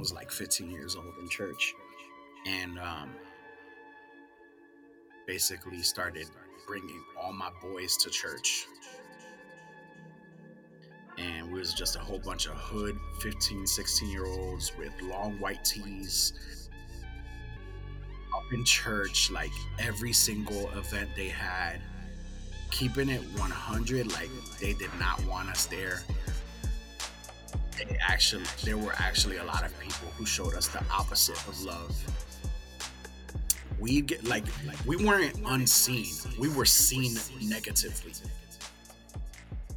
was like 15 years old in church, and um, basically started bringing all my boys to church. And we was just a whole bunch of hood 15, 16 year olds with long white tees up in church, like every single event they had, keeping it 100. Like they did not want us there. Actually, there were actually a lot of people who showed us the opposite of love. We get like we weren't unseen. We were seen negatively.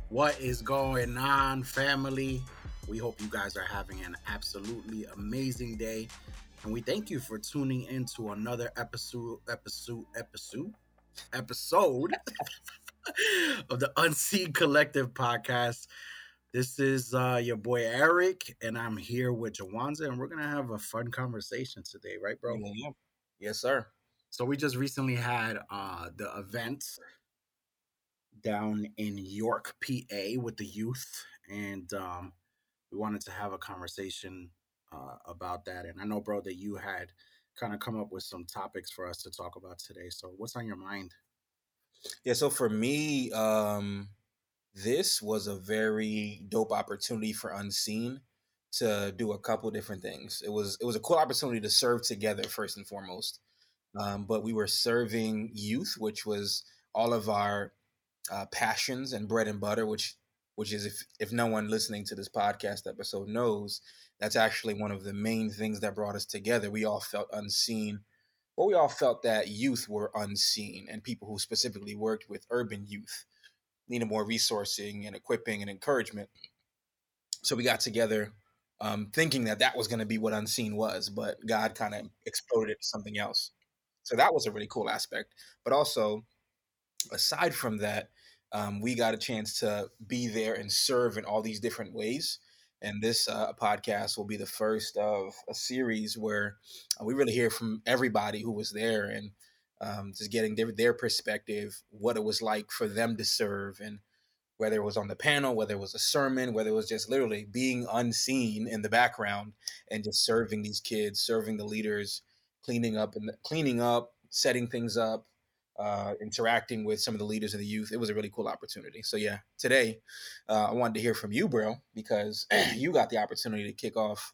What is going on family? We hope you guys are having an absolutely amazing day. And we thank you for tuning in to another episode episode episode episode of the unseen collective podcast this is uh, your boy Eric, and I'm here with Jawanza, and we're gonna have a fun conversation today, right, bro? Yeah. Yes, sir. So we just recently had uh, the event down in York, PA, with the youth, and um, we wanted to have a conversation uh, about that. And I know, bro, that you had kind of come up with some topics for us to talk about today. So what's on your mind? Yeah. So for me, um, this was a very dope opportunity for Unseen to do a couple different things. It was it was a cool opportunity to serve together first and foremost. Um, but we were serving youth, which was all of our uh, passions and bread and butter, which which is if if no one listening to this podcast episode knows, that's actually one of the main things that brought us together. We all felt unseen, but we all felt that youth were unseen, and people who specifically worked with urban youth needed more resourcing and equipping and encouragement. So we got together, um, thinking that that was going to be what unseen was, but God kind of exploded it to something else. So that was a really cool aspect. But also, aside from that, um, we got a chance to be there and serve in all these different ways. And this uh, podcast will be the first of a series where uh, we really hear from everybody who was there and um, just getting their, their perspective, what it was like for them to serve, and whether it was on the panel, whether it was a sermon, whether it was just literally being unseen in the background and just serving these kids, serving the leaders, cleaning up and cleaning up, setting things up, uh, interacting with some of the leaders of the youth. It was a really cool opportunity. So yeah, today uh, I wanted to hear from you, bro, because you got the opportunity to kick off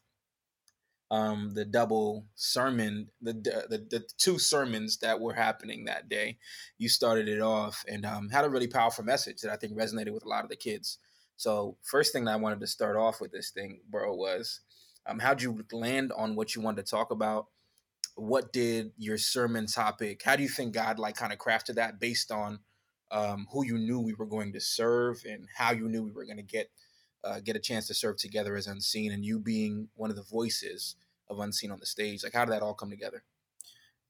um, the double sermon, the, the the two sermons that were happening that day. You started it off and um, had a really powerful message that I think resonated with a lot of the kids. So first thing that I wanted to start off with this thing, bro, was um, how'd you land on what you wanted to talk about? what did your sermon topic how do you think god like kind of crafted that based on um, who you knew we were going to serve and how you knew we were going to get uh, get a chance to serve together as unseen and you being one of the voices of unseen on the stage like how did that all come together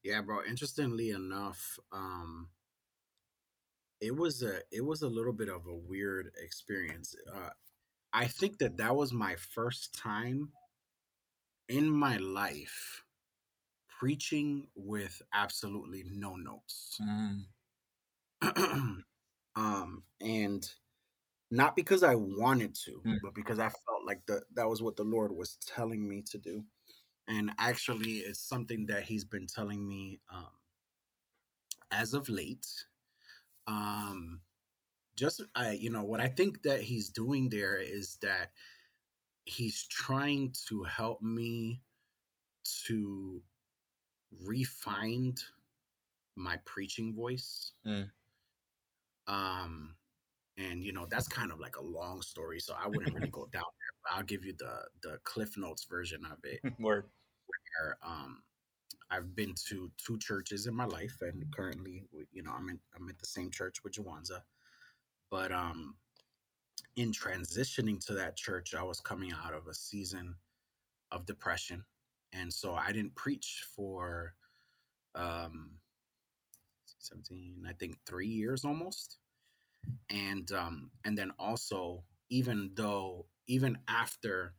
yeah bro interestingly enough um it was a it was a little bit of a weird experience uh i think that that was my first time in my life preaching with absolutely no notes. Mm. um, and not because I wanted to, mm. but because I felt like the, that was what the Lord was telling me to do. And actually, it's something that He's been telling me um, as of late. Um, just I, you know, what I think that He's doing there is that He's trying to help me to refine my preaching voice. Mm. Um, and you know that's kind of like a long story, so I wouldn't really go down there. But I'll give you the the Cliff Notes version of it. Word. Where um, I've been to two churches in my life, and currently, you know, I'm in I'm at the same church with Jawanza. But um, in transitioning to that church, I was coming out of a season of depression and so I didn't preach for um 17 I think 3 years almost and um and then also even though even after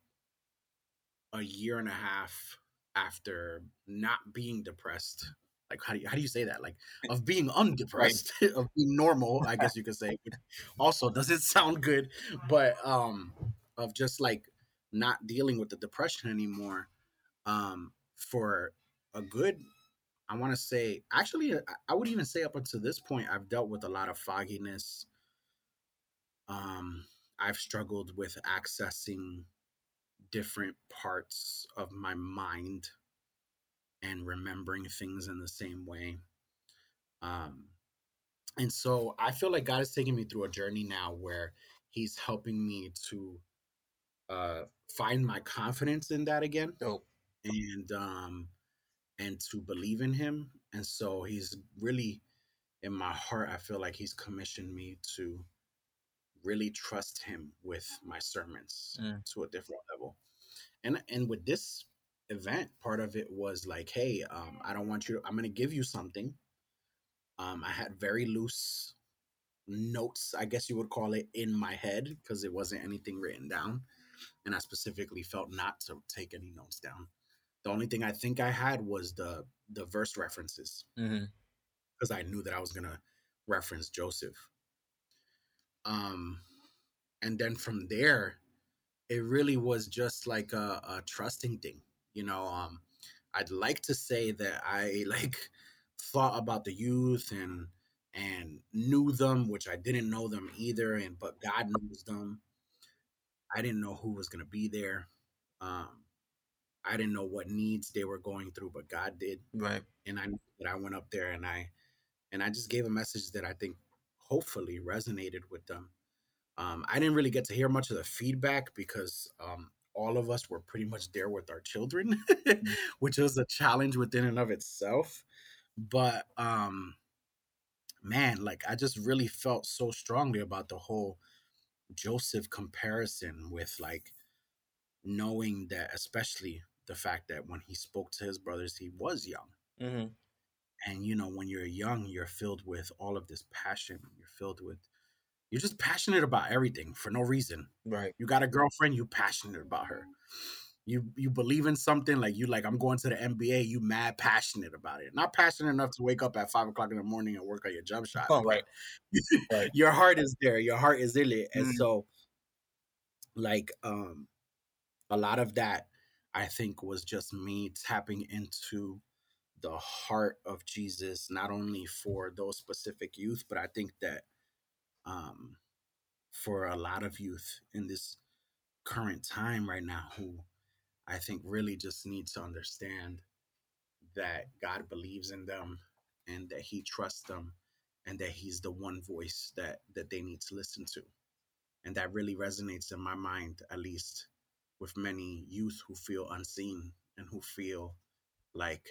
a year and a half after not being depressed like how do you, how do you say that like of being undepressed right. of being normal i guess you could say also does it sound good but um of just like not dealing with the depression anymore um, for a good, I want to say, actually, I would even say up until this point, I've dealt with a lot of fogginess. Um, I've struggled with accessing different parts of my mind and remembering things in the same way. Um, and so I feel like God is taking me through a journey now where He's helping me to uh, find my confidence in that again, Dope. and um, and to believe in Him. And so He's really in my heart. I feel like He's commissioned me to really trust Him with my sermons Mm. to a different level. And and with this event, part of it was like, hey, um, I don't want you. To, I'm going to give you something. Um, I had very loose notes, I guess you would call it, in my head because it wasn't anything written down, and I specifically felt not to take any notes down. The only thing I think I had was the the verse references because I knew that I was gonna reference Joseph. Um, and then from there, it really was just like a, a trusting thing. You know, um, I'd like to say that I like thought about the youth and and knew them, which I didn't know them either, and but God knows them. I didn't know who was gonna be there. Um, I didn't know what needs they were going through, but God did Right. and I knew that I went up there and I and I just gave a message that I think hopefully resonated with them. Um, I didn't really get to hear much of the feedback because um, all of us were pretty much there with our children, which was a challenge within and of itself. But um, man, like I just really felt so strongly about the whole Joseph comparison with like knowing that, especially the fact that when he spoke to his brothers, he was young hmm and you know when you're young you're filled with all of this passion you're filled with you're just passionate about everything for no reason Right. you got a girlfriend you passionate about her you you believe in something like you like i'm going to the nba you mad passionate about it not passionate enough to wake up at five o'clock in the morning and work on your jump shot Oh, right. Right. your heart is there your heart is in it and Mhm. so like um a lot of that i think was just me tapping into the heart of jesus not only for those specific youth but i think that um for a lot of youth in this current time right now who i think really just need to understand that god believes in them and that he trusts them and that he's the one voice that that they need to listen to. And that really resonates in my mind at least with many youth who feel unseen and who feel like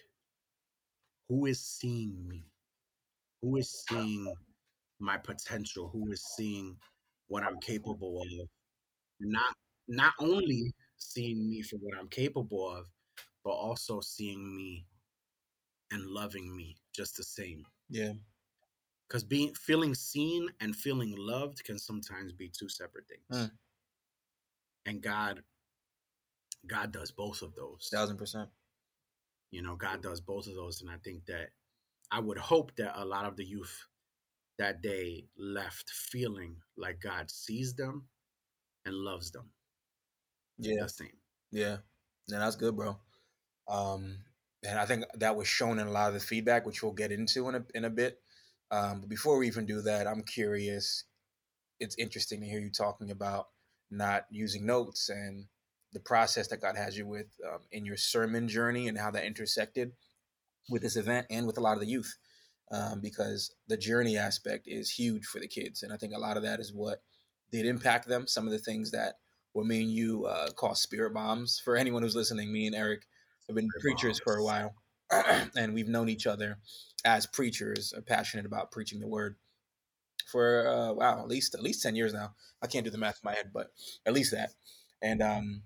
who is seeing me who is seeing my potential who is seeing what i'm capable of not not only seeing me for what i'm capable of but also seeing me and loving me just the same Yeah. because being feeling seen and feeling loved can sometimes be two separate things Mm. and god god does both of those Thousand percent. You know god does both of those and i think that i would hope that a lot of the youth that day left feeling like god sees them and loves them Yeah. the same Yeah. Yeah, that's good, bro. Um, and I think that was shown in a lot of the feedback, which we'll get into in a in a bit. Um, but before we even do that, I'm curious. It's interesting to hear you talking about not using notes and the process that God has you with um, in your sermon journey and how that intersected with this event and with a lot of the youth, um, because the journey aspect is huge for the kids, and I think a lot of that is what did impact them. Some of the things that what me and you uh, call spirit bombs. For anyone who's listening, me and Eric have been Spirit preachers for a while, and we've known each other as preachers, are passionate about preaching the word for uh, wow, at least at least ten years now. I can't do the math in my head, but at least that. And um,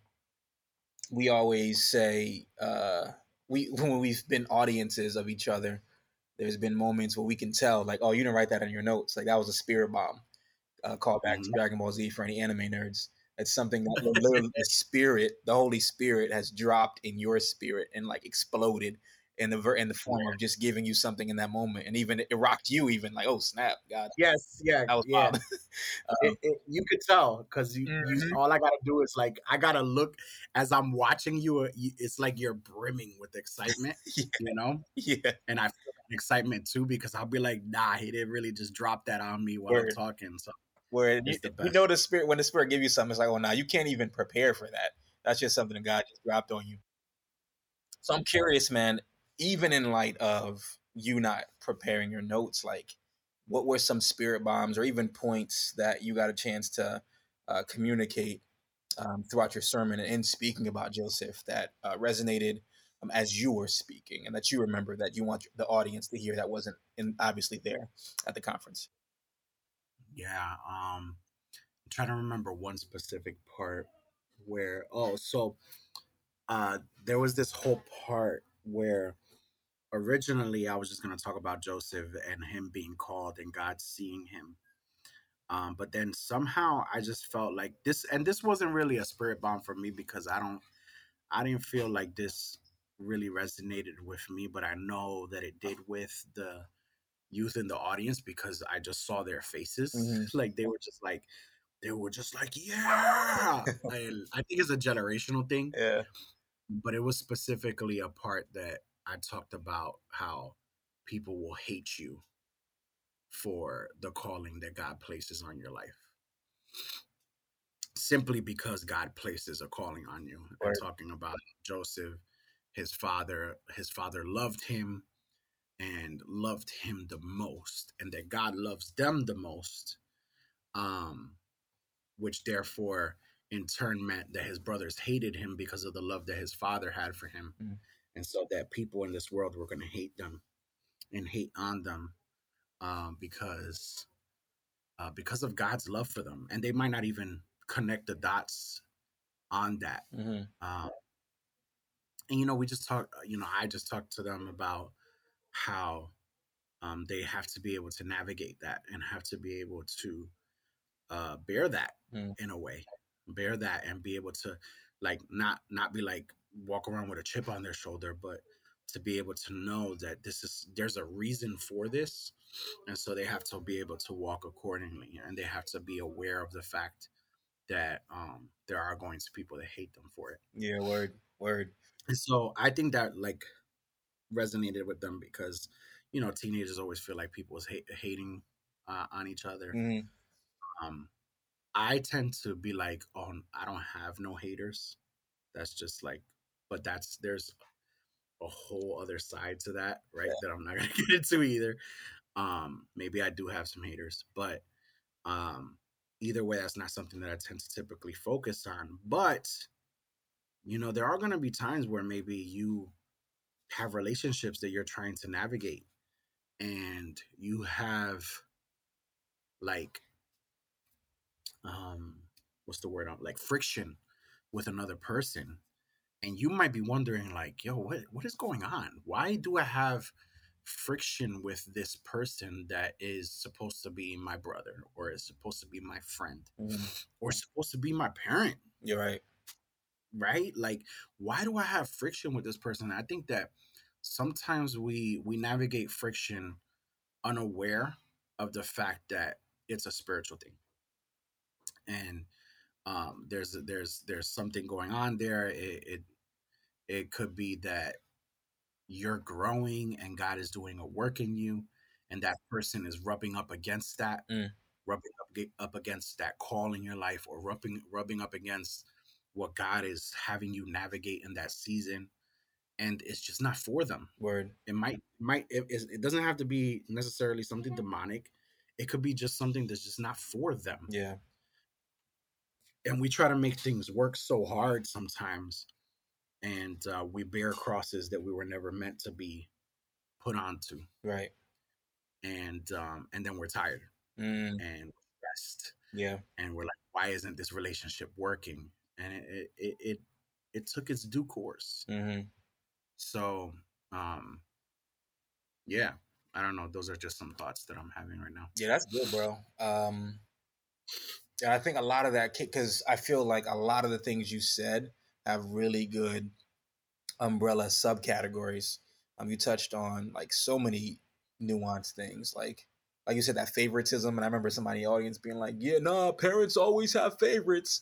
we always say uh, we when we've been audiences of each other, there's been moments where we can tell, like, oh, you didn't write that in your notes. Like that was a spirit bomb. Uh, call back to Mhm. Dragon Ball Z for any anime nerds. It's something that literally the spirit, the Holy Spirit, has dropped in your spirit and like exploded, in the in the form of just giving you something in that moment, and even it rocked you, even like, oh snap, God, Yes, yeah, that was yeah. wild. Um, It, it, you could tell because you, you Mhm. all I gotta do is like I gotta look as I'm watching you. uh, It's like you're brimming with excitement, yeah, you know. yeah, And I feel excitement too because I'll be like, nah, he didn't really just drop that on me while I'm talking. So where you, you know the spirit when the spirit give you something, it's like, oh, now you can't even prepare for that. That's just something that God just dropped on you. So I'm curious, man. Even in light of you not preparing your notes, like what were some spirit bombs or even points that you got a chance to uh, communicate um, throughout your sermon and in speaking about Joseph that uh, resonated um, as you were speaking and that you remember that you want the audience to hear that wasn't in, obviously there at the conference? yeah, um, I'm trying to remember one specific part where oh, so uh, there was this whole part where originally I was just going to talk about Joseph and him being called and God seeing him. Um, but then somehow I just felt like this, and this wasn't really a spirit bomb for me because I don't, I didn't feel like this really resonated with me, but I know that it did with the youth in the audience because I just saw their faces. Mhm. Like they were just like, they were just like, yeah. and I think it's a generational thing Yeah. but it was specifically a part that I talked about how people will hate you for the calling that God places on your life. Simply because God places a calling on you. Right. And talking about Joseph, his father, his father loved him and loved him the most, and that God loves them the most. Um, which therefore in turn meant that his brothers hated him because of the love that his father had for him. Mm. And so that people in this world were going to hate them and hate on them um, because uh, because of God's love for them. And they might not even connect the dots on that. hmm Um, and you know, we just talked. You know, I just talked to them about how um, they have to be able to navigate that and have to be able to uh, bear that Mm. in a way, bear that and be able to like not not be like walk around with a chip on their shoulder, but to be able to know that this is there's a reason for this, and so they have to be able to walk accordingly, and they have to be aware of the fact that um, there are going to people that hate them for it. Yeah. Word. Word. And so I think that like resonated with them because you know teenagers always feel like people is hate, hating uh, on each other. hmm Um, I tend to be like, oh, I don't have no haters. That's just like, but that's there's a whole other side to that, right? That I'm not gonna get into either. Um, maybe I do have some haters, but um, either way, that's not something that I tend to typically focus on. But you know, there are gonna be times where maybe you have relationships that you're trying to navigate, and you have like um what's the word on like friction with another person and you might be wondering like yo what what is going on? Why do i have friction with this person that is supposed to be my brother or is supposed to be my friend Mhm. or supposed to be my parent? You're right. right? Like why do i have friction with this person? I think that sometimes we we navigate friction unaware of the fact that it's a spiritual thing. And um there's there's there's something going on there. It it, it could be that you're growing and god is doing a work in you and that person is rubbing up against that Mm. rubbing up, up against that call in your life or rubbing rubbing up against what god is having you navigate in that season and it's just not for them Word. it might might it, it it doesn't have to be necessarily something demonic it could be just something that's just not for them Yeah. and we try to make things work so hard sometimes and uh, we bear crosses that we were never meant to be put onto Right. and um and then we're tired Mm. and stressed Yeah. and we're like why isn't this relationship working and it it it, it, took its due course hmm so um yeah i don't know those are just some thoughts that i'm having right now Yeah, that's good, bro. Um, and I think a lot of that, because I feel like a lot of the things you said have really good umbrella subcategories Um, you touched on like so many nuanced things, like like you said that favoritism, and I remember somebody in the audience being like, "Yeah, nah, parents always have favorites."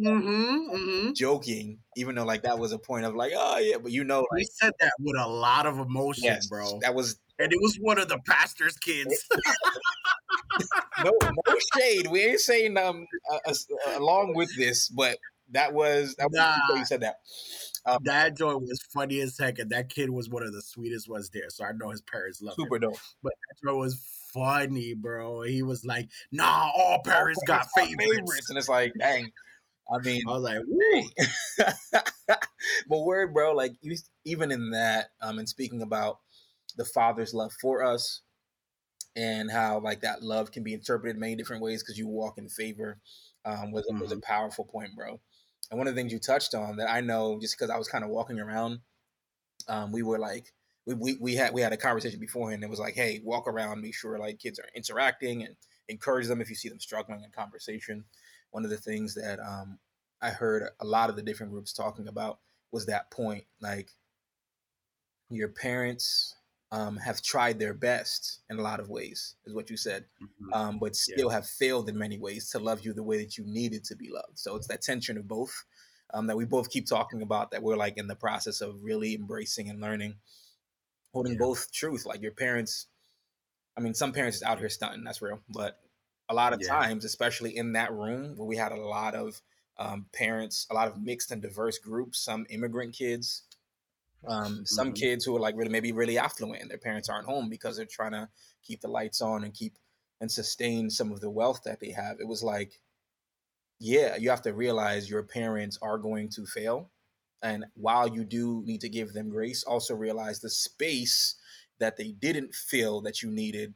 Mm-hmm, mm-hmm. Joking, even though like that was a point of like, oh yeah, but you know, like he said that with a lot of emotion, yes, bro. that was and it was one of the pastor's kids. no, no shade. We ain't saying um uh, uh, along with this, but that was that was Nah. you said that. that joint was funny as heck, and that kid was one of the sweetest ones there. So I know his parents love him. Super dope. But that joint was funny, bro. He was like, "Nah, all parents got favorites." and it's like, dang. I mean, I was like, "Woo." but word, bro, like you, even in that, um, and speaking about the father's love for us, and how like that love can be interpreted many different ways because you walk in favor, um, was was a powerful point, bro. And one of the things you touched on that I know, just because I was kind of walking around, um, we were like, we, we we had we had a conversation beforehand. It was like, hey, walk around, make sure like kids are interacting and encourage them if you see them struggling in conversation. One of the things that um, I heard a lot of the different groups talking about was that point, like your parents um, have tried their best in a lot of ways, is what you said, Mhm. um, but still have failed in many ways to love you the way that you needed to be loved. So it's that tension of both um, that we both keep talking about that we're like in the process of really embracing and learning, holding Yeah. both truth. Like your parents, I mean, some parents is out here stunting, that's real, but a lot of Yeah. times, especially in that room where we had a lot of um, parents, a lot of mixed and diverse groups, some immigrant kids, um, some Mhm. kids who are like really maybe really affluent and their parents aren't home because they're trying to keep the lights on and keep and sustain some of the wealth that they have. It was like, yeah, you have to realize your parents are going to fail. And while you do need to give them grace, also realize the space that they didn't feel that you needed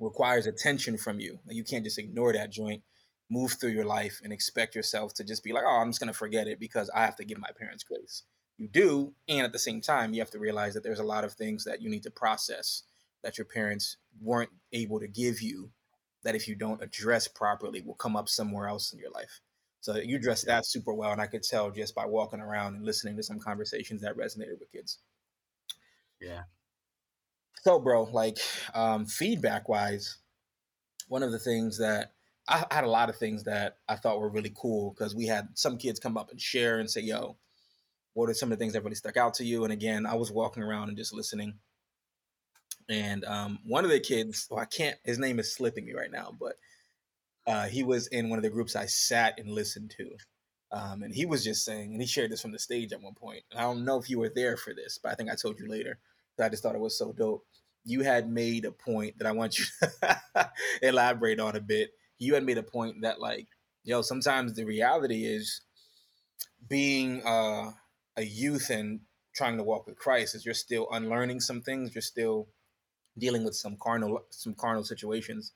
requires attention from you. You can't just ignore that joint, move through your life, and expect yourself to just be like, oh, I'm just going to forget it because I have to give my parents grace. You do. And at the same time, you have to realize that there's a lot of things that you need to process that your parents weren't able to give you that if you don't address properly will come up somewhere else in your life. So you addressed that super well. And I could tell just by walking around and listening to some conversations that resonated with kids. Yeah. So, bro, like um, feedback wise, one of the things that I had a lot of things that I thought were really cool because we had some kids come up and share and say, "Yo, what are some of the things that really stuck out to you?" And again, I was walking around and just listening. And um, one of the kids, well, I can't, his name is slipping me right now, but uh, he was in one of the groups I sat and listened to. Um, and he was just saying, and he shared this from the stage at one point. And I don't know if you were there for this, but I think I told you later. I just thought it was so dope. You had made a point that I want you to elaborate on a bit. You had made a point that, like, yo, sometimes the reality is being uh, a youth and trying to walk with Christ is you're still unlearning some things. You're still dealing with some carnal, some carnal situations.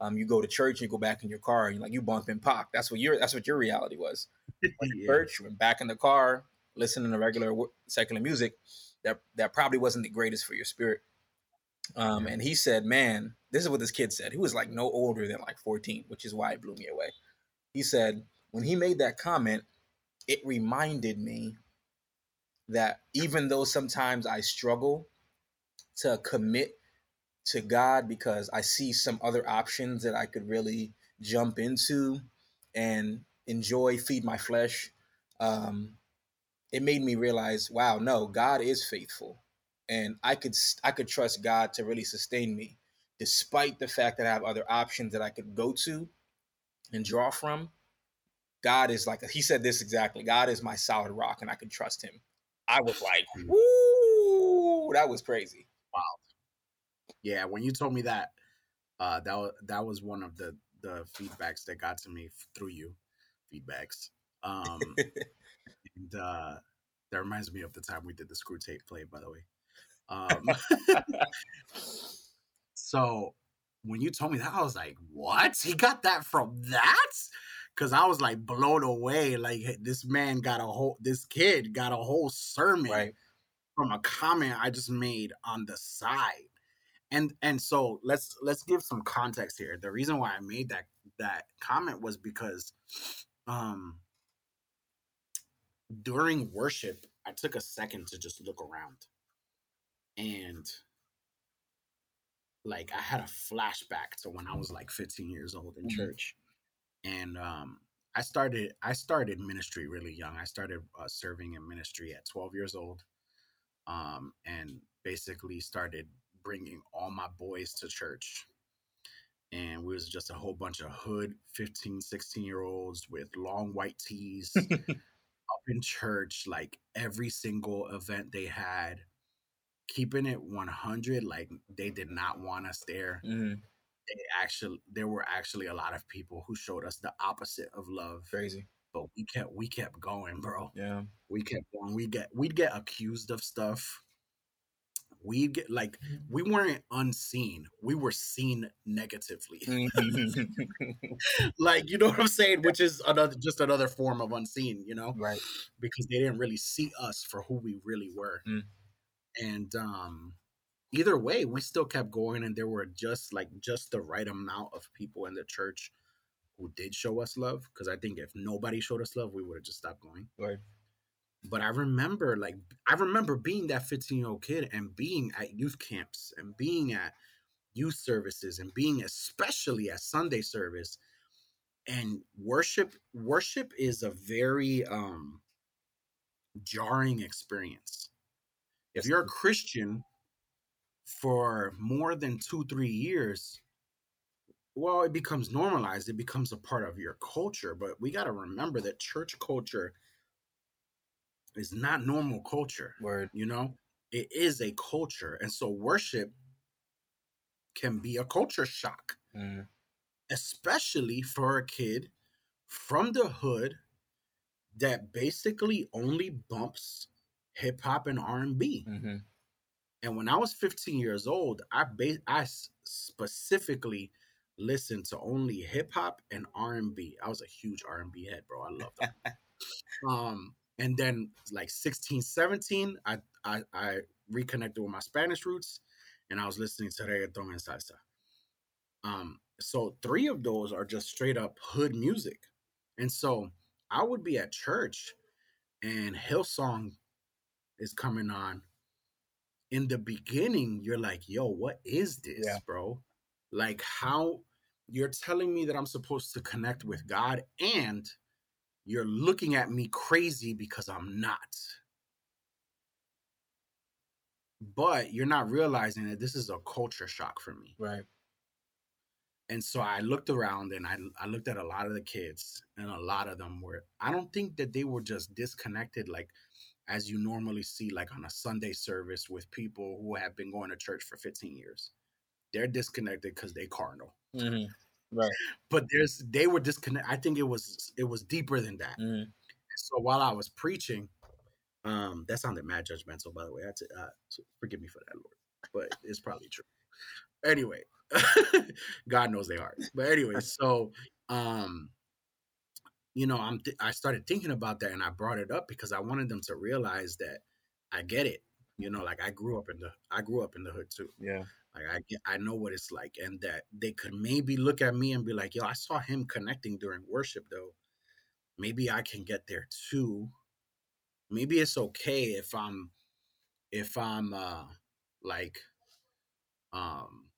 Um, you go to church, and you go back in your car, and like you bump and pop. That's what your that's what your reality was. Went Yeah. church, you went back in the car, listening to regular secular music. That that probably wasn't the greatest for your spirit. Um, Yeah. and he said, "Man, this is what this kid said. He was like no older than like 14, which is why it blew me away." He said when he made that comment, it reminded me that even though sometimes I struggle to commit to God because I see some other options that I could really jump into and enjoy, feed my flesh. Um, it made me realize, wow, no, God is faithful, and I could I could trust God to really sustain me, despite the fact that I have other options that I could go to and draw from. God is like he said this exactly. God is my solid rock, and I can trust Him. I was like, Mm. woo, that was crazy. Wow. Yeah, when you told me that, uh, that was that was one of the the feedbacks that got to me through you, feedbacks. Um, and uh, that reminds me of the time we did the Screwtape play, by the way. Um, so when you told me that, I was like, "What? He got that from that?" Because I was like blown away. Like this man got a whole, this kid got a whole sermon right. from a comment I just made on the side. And and so let's let's give some context here. The reason why I made that that comment was because um during worship, I took a second to just look around. and like I had a flashback to when I was like 15 years old in Mhm. church, and um, I started I started ministry really young. I started uh, serving in ministry at 12 years old, um, and basically started bringing all my boys to church. And we was just a whole bunch of hood 15, 16 year olds with long white tees up in church, like every single event they had, keeping it 100. Like they did not want us there. hmm They actually, there were actually a lot of people who showed us the opposite of love. Crazy. But we kept, we kept going, bro. Yeah. We kept going. We get, we'd get accused of stuff. We get like we weren't unseen. We were seen negatively. Like you know what I'm saying, which is another just another form of unseen. You know. right. because they didn't really see us for who we really were. Mm. And um either way, we still kept going and there were just like just the right amount of people in the church who did show us love because I think if nobody showed us love, we would have just stopped going. Right. But I remember like I remember being that 15-year-old kid and being at youth camps and being at youth services and being especially at Sunday service and worship worship is a very um jarring experience. If you're a. Christian for more than 2-3 years, well, it becomes normalized. It becomes a part of your culture, but we got to remember that church culture is not normal culture Word. you know it is a culture and so worship can be a culture shock Mm. especially for a kid from the hood that basically only bumps hip hop and R&B hmm and when I was 15 years old I ba- I specifically listened to only hip hop and R&B I was a huge R&B head bro. I love them um and then like 16 17 I, I i reconnected with my spanish roots and i was listening to reggaeton and salsa. Um so three of those are just straight up hood music. And so i would be at church and hillsong is coming on in the beginning you're like yo what is this Yeah. bro like how you're telling me that i'm supposed to connect with god and you're looking at me crazy because I'm not. But you're not realizing that this is a culture shock for me. Right. And so I looked around and I, I looked at a lot of the kids, and a lot of them were, I don't think that they were just disconnected like as you normally see, like on a Sunday service with people who have been going to church for 15 years. They're disconnected because they carnal. hmm Right. But there's they were disconnected. I think it was it was deeper than that. hmm so while I was preaching, um, that sounded mad judgmental, by the way. That's uh, so forgive me for that, Lord, but it's probably true. Anyway, God knows they are. But anyway, so um, you know, I'm th- I started thinking about that, and I brought it up because I wanted them to realize that I get it. You know, like I grew up in the I grew up in the hood too. Yeah. Like I get, I know what it's like, and that they could maybe look at me and be like, "Yo, I saw him connecting during worship, though. Maybe I can get there too. Maybe it's okay if I'm, if I'm, uh, like, um,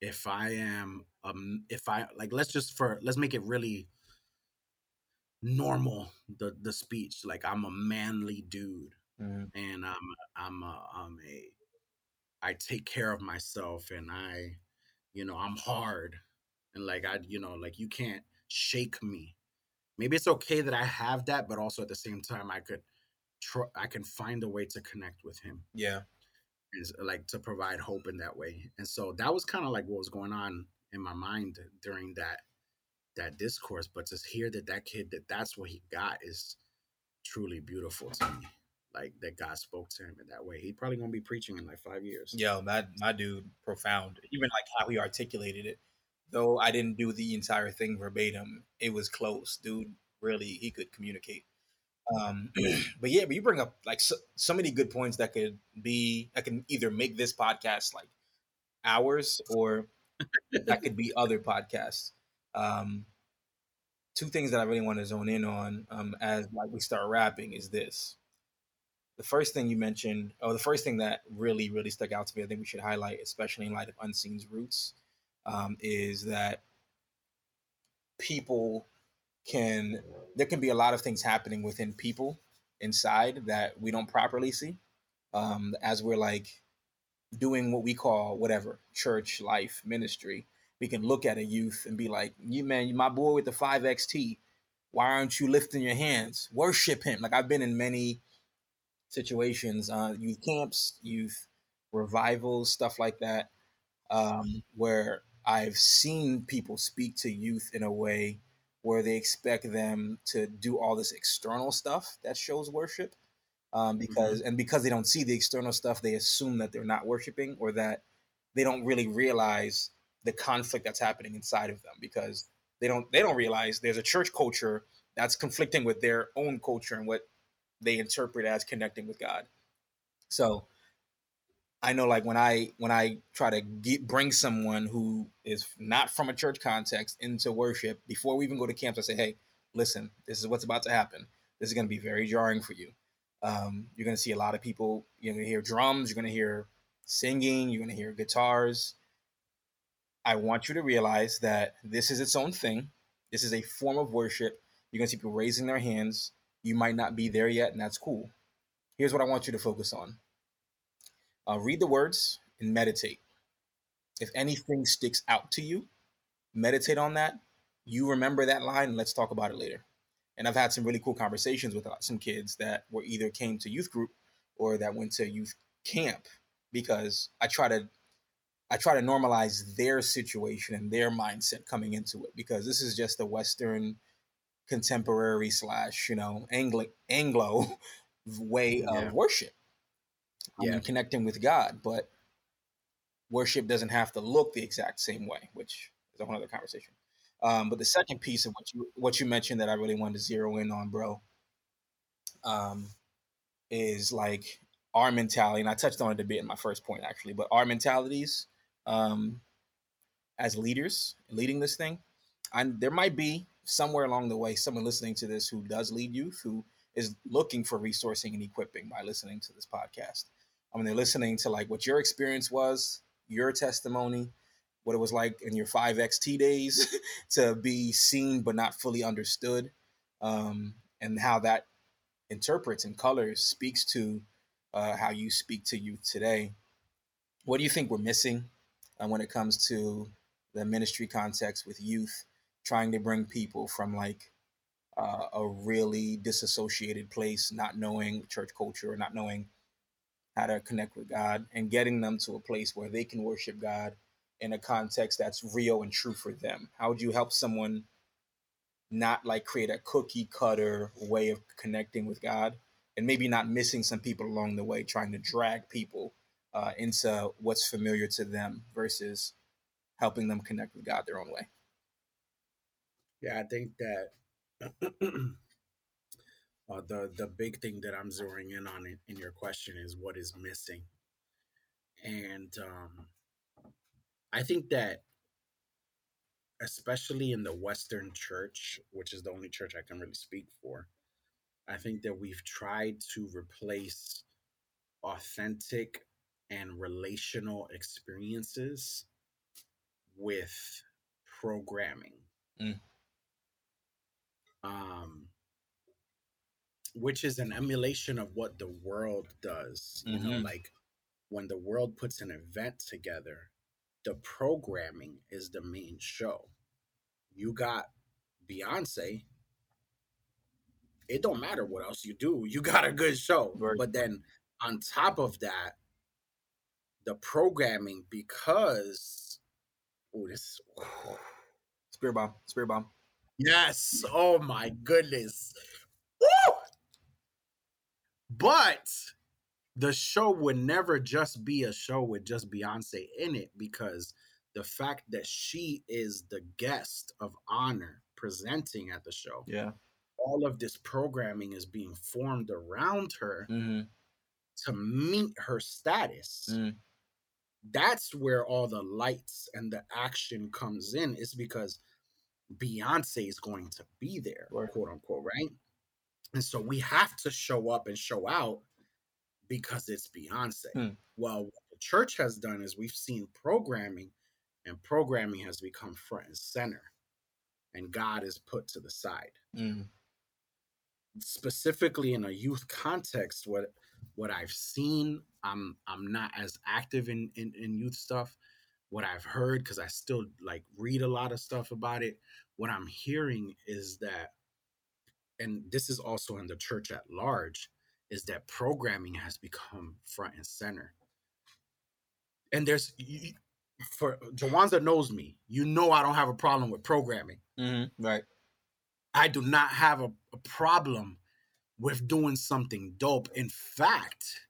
if I am, um, if I like, let's just for let's make it really normal the the speech. Like I'm a manly dude, hmm and I'm I'm a I'm a I take care of myself and I you know I'm hard and like I you know like you can't shake me. Maybe it's okay that I have that, but also at the same time I could try I can find a way to connect with him Yeah. is like to provide hope in that way. And so that was kind of like what was going on in my mind during that that discourse. But to hear that that kid that that's what he got is truly beautiful to me. Like that God spoke to him in that way. He probably gonna be preaching in like five years. Yo, that my dude, profound. Even like how he articulated it. Though I didn't do the entire thing verbatim, it was close. Dude, really, he could communicate. Um, but yeah, but you bring up like so, so many good points that could be that can either make this podcast like hours or that could be other podcasts. Um, two things that I really want to zone in on um, as like we start wrapping is this. the first thing you mentioned, or the first thing that really, really stuck out to me, I think we should highlight, especially in light of Unseen's roots, um, is that people can, there can be a lot of things happening within people inside that we don't properly see. Um, as we're like doing what we call whatever church life ministry, we can look at a youth and be like, "You man, my boy with the five XT, why aren't you lifting your hands? Worship him." Like I've been in many situations, uh, youth camps, youth revivals, stuff like that, um, where I've seen people speak to youth in a way where they expect them to do all this external stuff that shows worship. Um, because mm-hmm. and because they don't see the external stuff, they assume that they're not worshiping or that they don't really realize the conflict that's happening inside of them because they don't they don't realize there's a church culture that's conflicting with their own culture and what they interpret as connecting with God. So I know like when I when I try to get, bring someone who is not from a church context into worship before we even go to camps, I say, hey, listen, this is what's about to happen. This is going to be very jarring for you. Um, you're going to see a lot of people. You're going to hear drums. You're going to hear singing. You're going to hear guitars. I want you to realize that this is its own thing. This is a form of worship. You're going to see people raising their hands. You might not be there yet, and that's cool. Here's what I want you to focus on uh, read the words and meditate. If anything sticks out to you, meditate on that. You remember that line, and let's talk about it later. And I've had some really cool conversations with uh, some kids that were either came to youth group or that went to youth camp because I try to I try to normalize their situation and their mindset coming into it because this is just the Western contemporary slash you know Anglo Anglo way yeah. of worship. Yeah, mean, connecting with God, but worship doesn't have to look the exact same way, which is a whole other conversation. Um, but the second piece of what you what you mentioned that I really wanted to zero in on, bro, um, is like our mentality, and I touched on it a bit in my first point actually, but our mentalities um, as leaders leading this thing, and there might be somewhere along the way someone listening to this who does lead youth who is looking for resourcing and equipping by listening to this podcast. I mean, they're listening to like what your experience was, your testimony, what it was like in your 5XT days to be seen but not fully understood, um, and how that interprets and colors speaks to uh, how you speak to youth today. What do you think we're missing uh, when it comes to the ministry context with youth? trying to bring people from like uh, a really disassociated place, not knowing church culture or not knowing how to connect with God, and getting them to a place where they can worship God in a context that's real and true for them. How would you help someone not like create a cookie cutter way of connecting with God, and maybe not missing some people along the way, trying to drag people uh, into what's familiar to them versus helping them connect with God their own way? Yeah, I think that uh, the the big thing that I'm zeroing in on in, in your question is what is missing, and um, I think that especially in the Western church, which is the only church I can really speak for, I think that we've tried to replace authentic and relational experiences with programming. Mm um, which is an emulation of what the world does. You mm-hmm. know, like when the world puts an event together, the programming is the main show. You got Beyonce. It don't matter what else you do. You got a good show. Right. But then on top of that, the programming because oh this Spirit bomb, spirit bomb. Yes. Oh my goodness. Woo! But the show would never just be a show with just Beyonce in it because the fact that she is the guest of honor presenting at the show. Yeah. All of this programming is being formed around her mm-hmm. to meet her status. Mm. That's where all the lights and the action comes in, is because Beyonce is going to be there, right. quote unquote, right? And so we have to show up and show out because it's Beyonce. Hmm. Well, what the church has done is we've seen programming, and programming has become front and center, and God is put to the side. Mm. Specifically in a youth context, what what I've seen, I'm I'm not as active in in, in youth stuff. What I've heard, because I still like read a lot of stuff about it. What I'm hearing is that, and this is also in the church at large, is that programming has become front and center. And there's for Jawanza knows me, you know I don't have a problem with programming. Mhm. Right. I do not have a, a problem with doing something dope. In fact,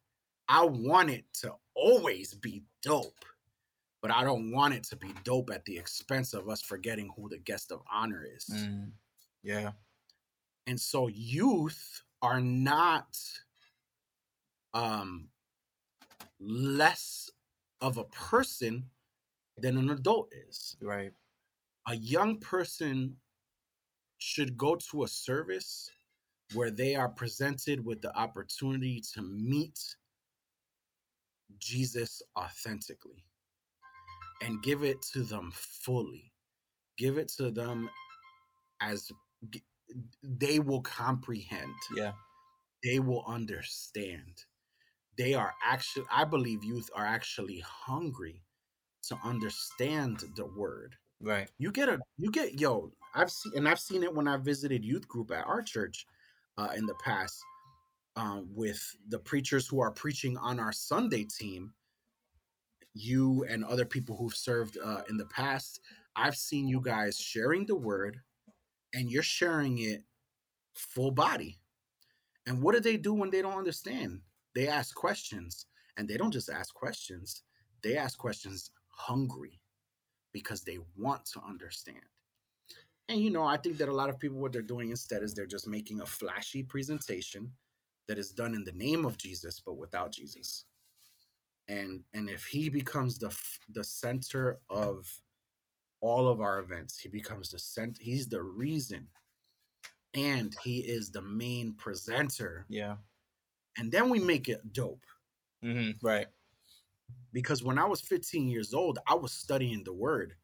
I want it to always be dope, but I don't want it to be dope at the expense of us forgetting who the guest of honor is. Mm. Yeah. And so youth are not um less of a person than an adult is. Right. A young person should go to a service where they are presented with the opportunity to meet Jesus authentically and give it to them fully. Give it to them as g- they will comprehend Yeah. they will understand. They are actually, I believe youth are actually hungry to understand the word. Right. You get a, you get, yo, I've seen, and I've seen it when I visited youth group at our church uh, in the past um, with the preachers who are preaching on our Sunday team. You and other people who've served uh, in the past, I've seen you guys sharing the word and you're sharing it full body. And what do they do when they don't understand? They ask questions, and they don't just ask questions, they ask questions hungry because they want to understand. And you know, I think that a lot of people, what they're doing instead is they're just making a flashy presentation that is done in the name of Jesus, but without Jesus. And and if he becomes the the center of all of our events, he becomes the center. He's the reason, and he is the main presenter Yeah. and then we make it dope. Mm-hmm, Right. Because when I was 15 years old, I was studying the word.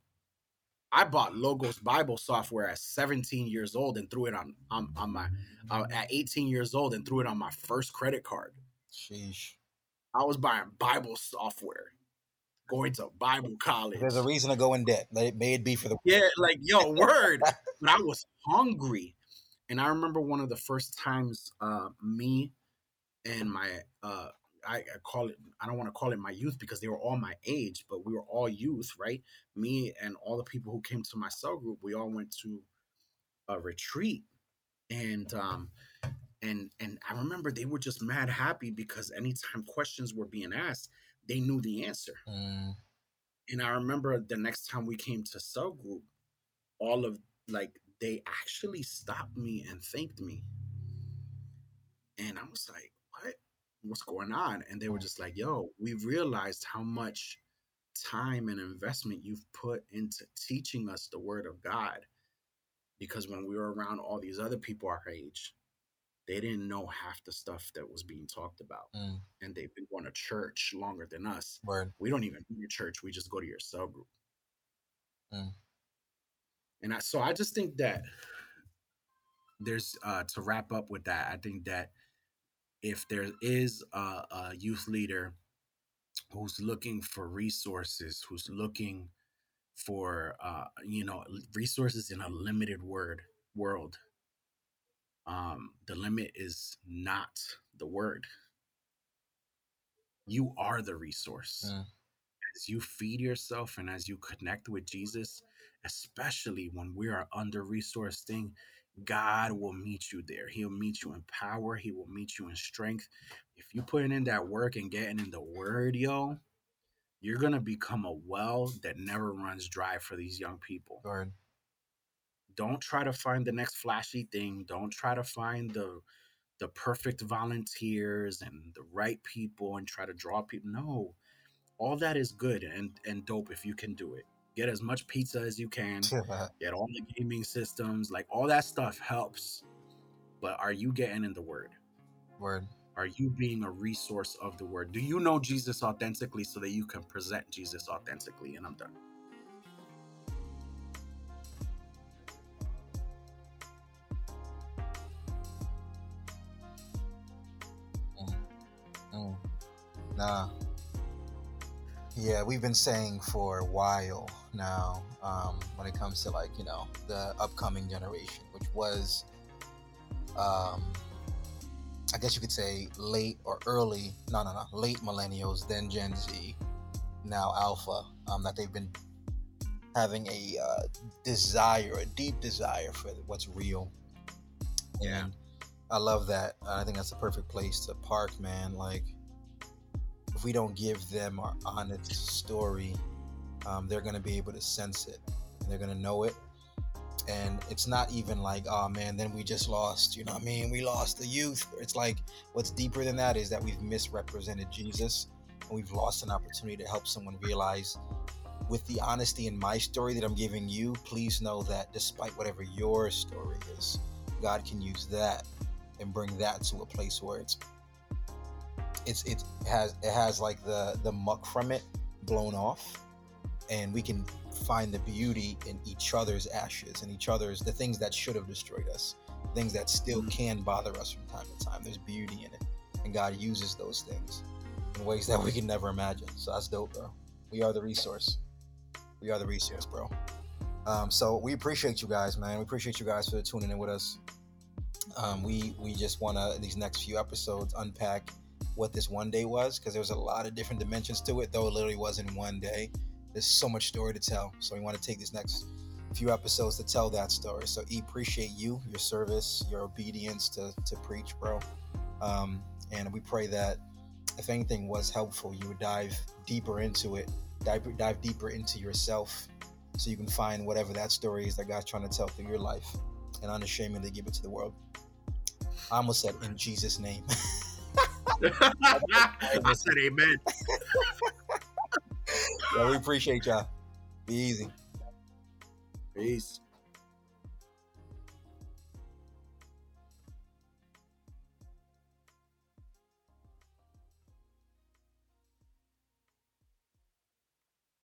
I bought Logos Bible software at 17 years old and threw it on on, on my uh, at 18 years old and threw it on my first credit card. Sheesh. I was buying Bible software, going to Bible college. There's a reason to go in debt. Let it may it be for the Yeah, like yo, word. but I was hungry, and I remember one of the first times uh, me and my uh, I, I call it I don't want to call it my youth because they were all my age, but we were all youth, right? Me and all the people who came to my cell group, we all went to a retreat, and um, and and I remember they were just mad happy because anytime questions were being asked, they knew the answer. Mm, And I remember the next time we came to cell group, all of like they actually stopped me and thanked me. And I was like? What's going on? And they were just like, yo, we realized how much time and investment you've put into teaching us the word of God. Because when we were around all these other people our age, they didn't know half the stuff that was being talked about. mm, And they've been going to church longer than us word. we don't even go to church we just go to your cell group Mm. and i so i just think that there's uh to wrap up with that i think that if there is a, a youth leader who's looking for resources who's looking for uh you know resources in a limited word world um the limit is not the word you are the resource Mm. as you feed yourself and as you connect with Jesus, especially when we are under resourced thing, God will meet you there. He'll meet you in power. He will meet you in strength. If you putting in that work and getting in the word, yo, you're gonna become a well that never runs dry for these young people. Word. Don't try to find the next flashy thing. Don't try to find the the perfect volunteers and the right people and try to draw people. No, all that is good and and dope if you can do it. Get as much pizza as you can. Get all the gaming systems, like all that stuff helps. But are you getting in the word? Word. Are you being a resource of the word? Do you know Jesus authentically so that you can present Jesus authentically? And I'm done. Mm. Mm. Nah. Yeah, we've been saying for a while now um, when it comes to like, you know, the upcoming generation, which was um, I guess you could say late or early, no, no, no, late millennials, then Gen Z, now Alpha, um, that they've been having a uh, desire, a deep desire for what's real. Yeah. And I love that. I think that's the perfect place to park, man. Like, if we don't give them our honest story, um, they're going to be able to sense it. And they're going to know it and it's not even like oh man then we just lost you know what i mean we lost the youth it's like what's deeper than that is that we've misrepresented jesus and we've lost an opportunity to help someone realize with the honesty in my story that i'm giving you please know that despite whatever your story is god can use that and bring that to a place where it's it's it has it has like the the muck from it blown off and we can find the beauty in each other's ashes and each other's the things that should have destroyed us things that still mm-hmm. can bother us from time to time. There's beauty in it and god uses those things in ways that we can never imagine. So that's dope bro. We are the resource. We are the resource bro. Um, so we appreciate you guys man. We appreciate you guys for tuning in with us. Um, we we just want to these next few episodes unpack what this one day was because there was a lot of different dimensions to it though it literally was in one day there's so much story to tell. So we want to take these next few episodes to tell that story. So E appreciate you, your service, your obedience to, to preach, bro. Um, and we pray that if anything was helpful, you would dive deeper into it, dive, dive deeper into yourself so you can find whatever that story is that God's trying to tell through your life and unashamedly give it to the world. I almost said in Jesus' name. I said amen. yeah, we appreciate y'all. Be easy. Peace.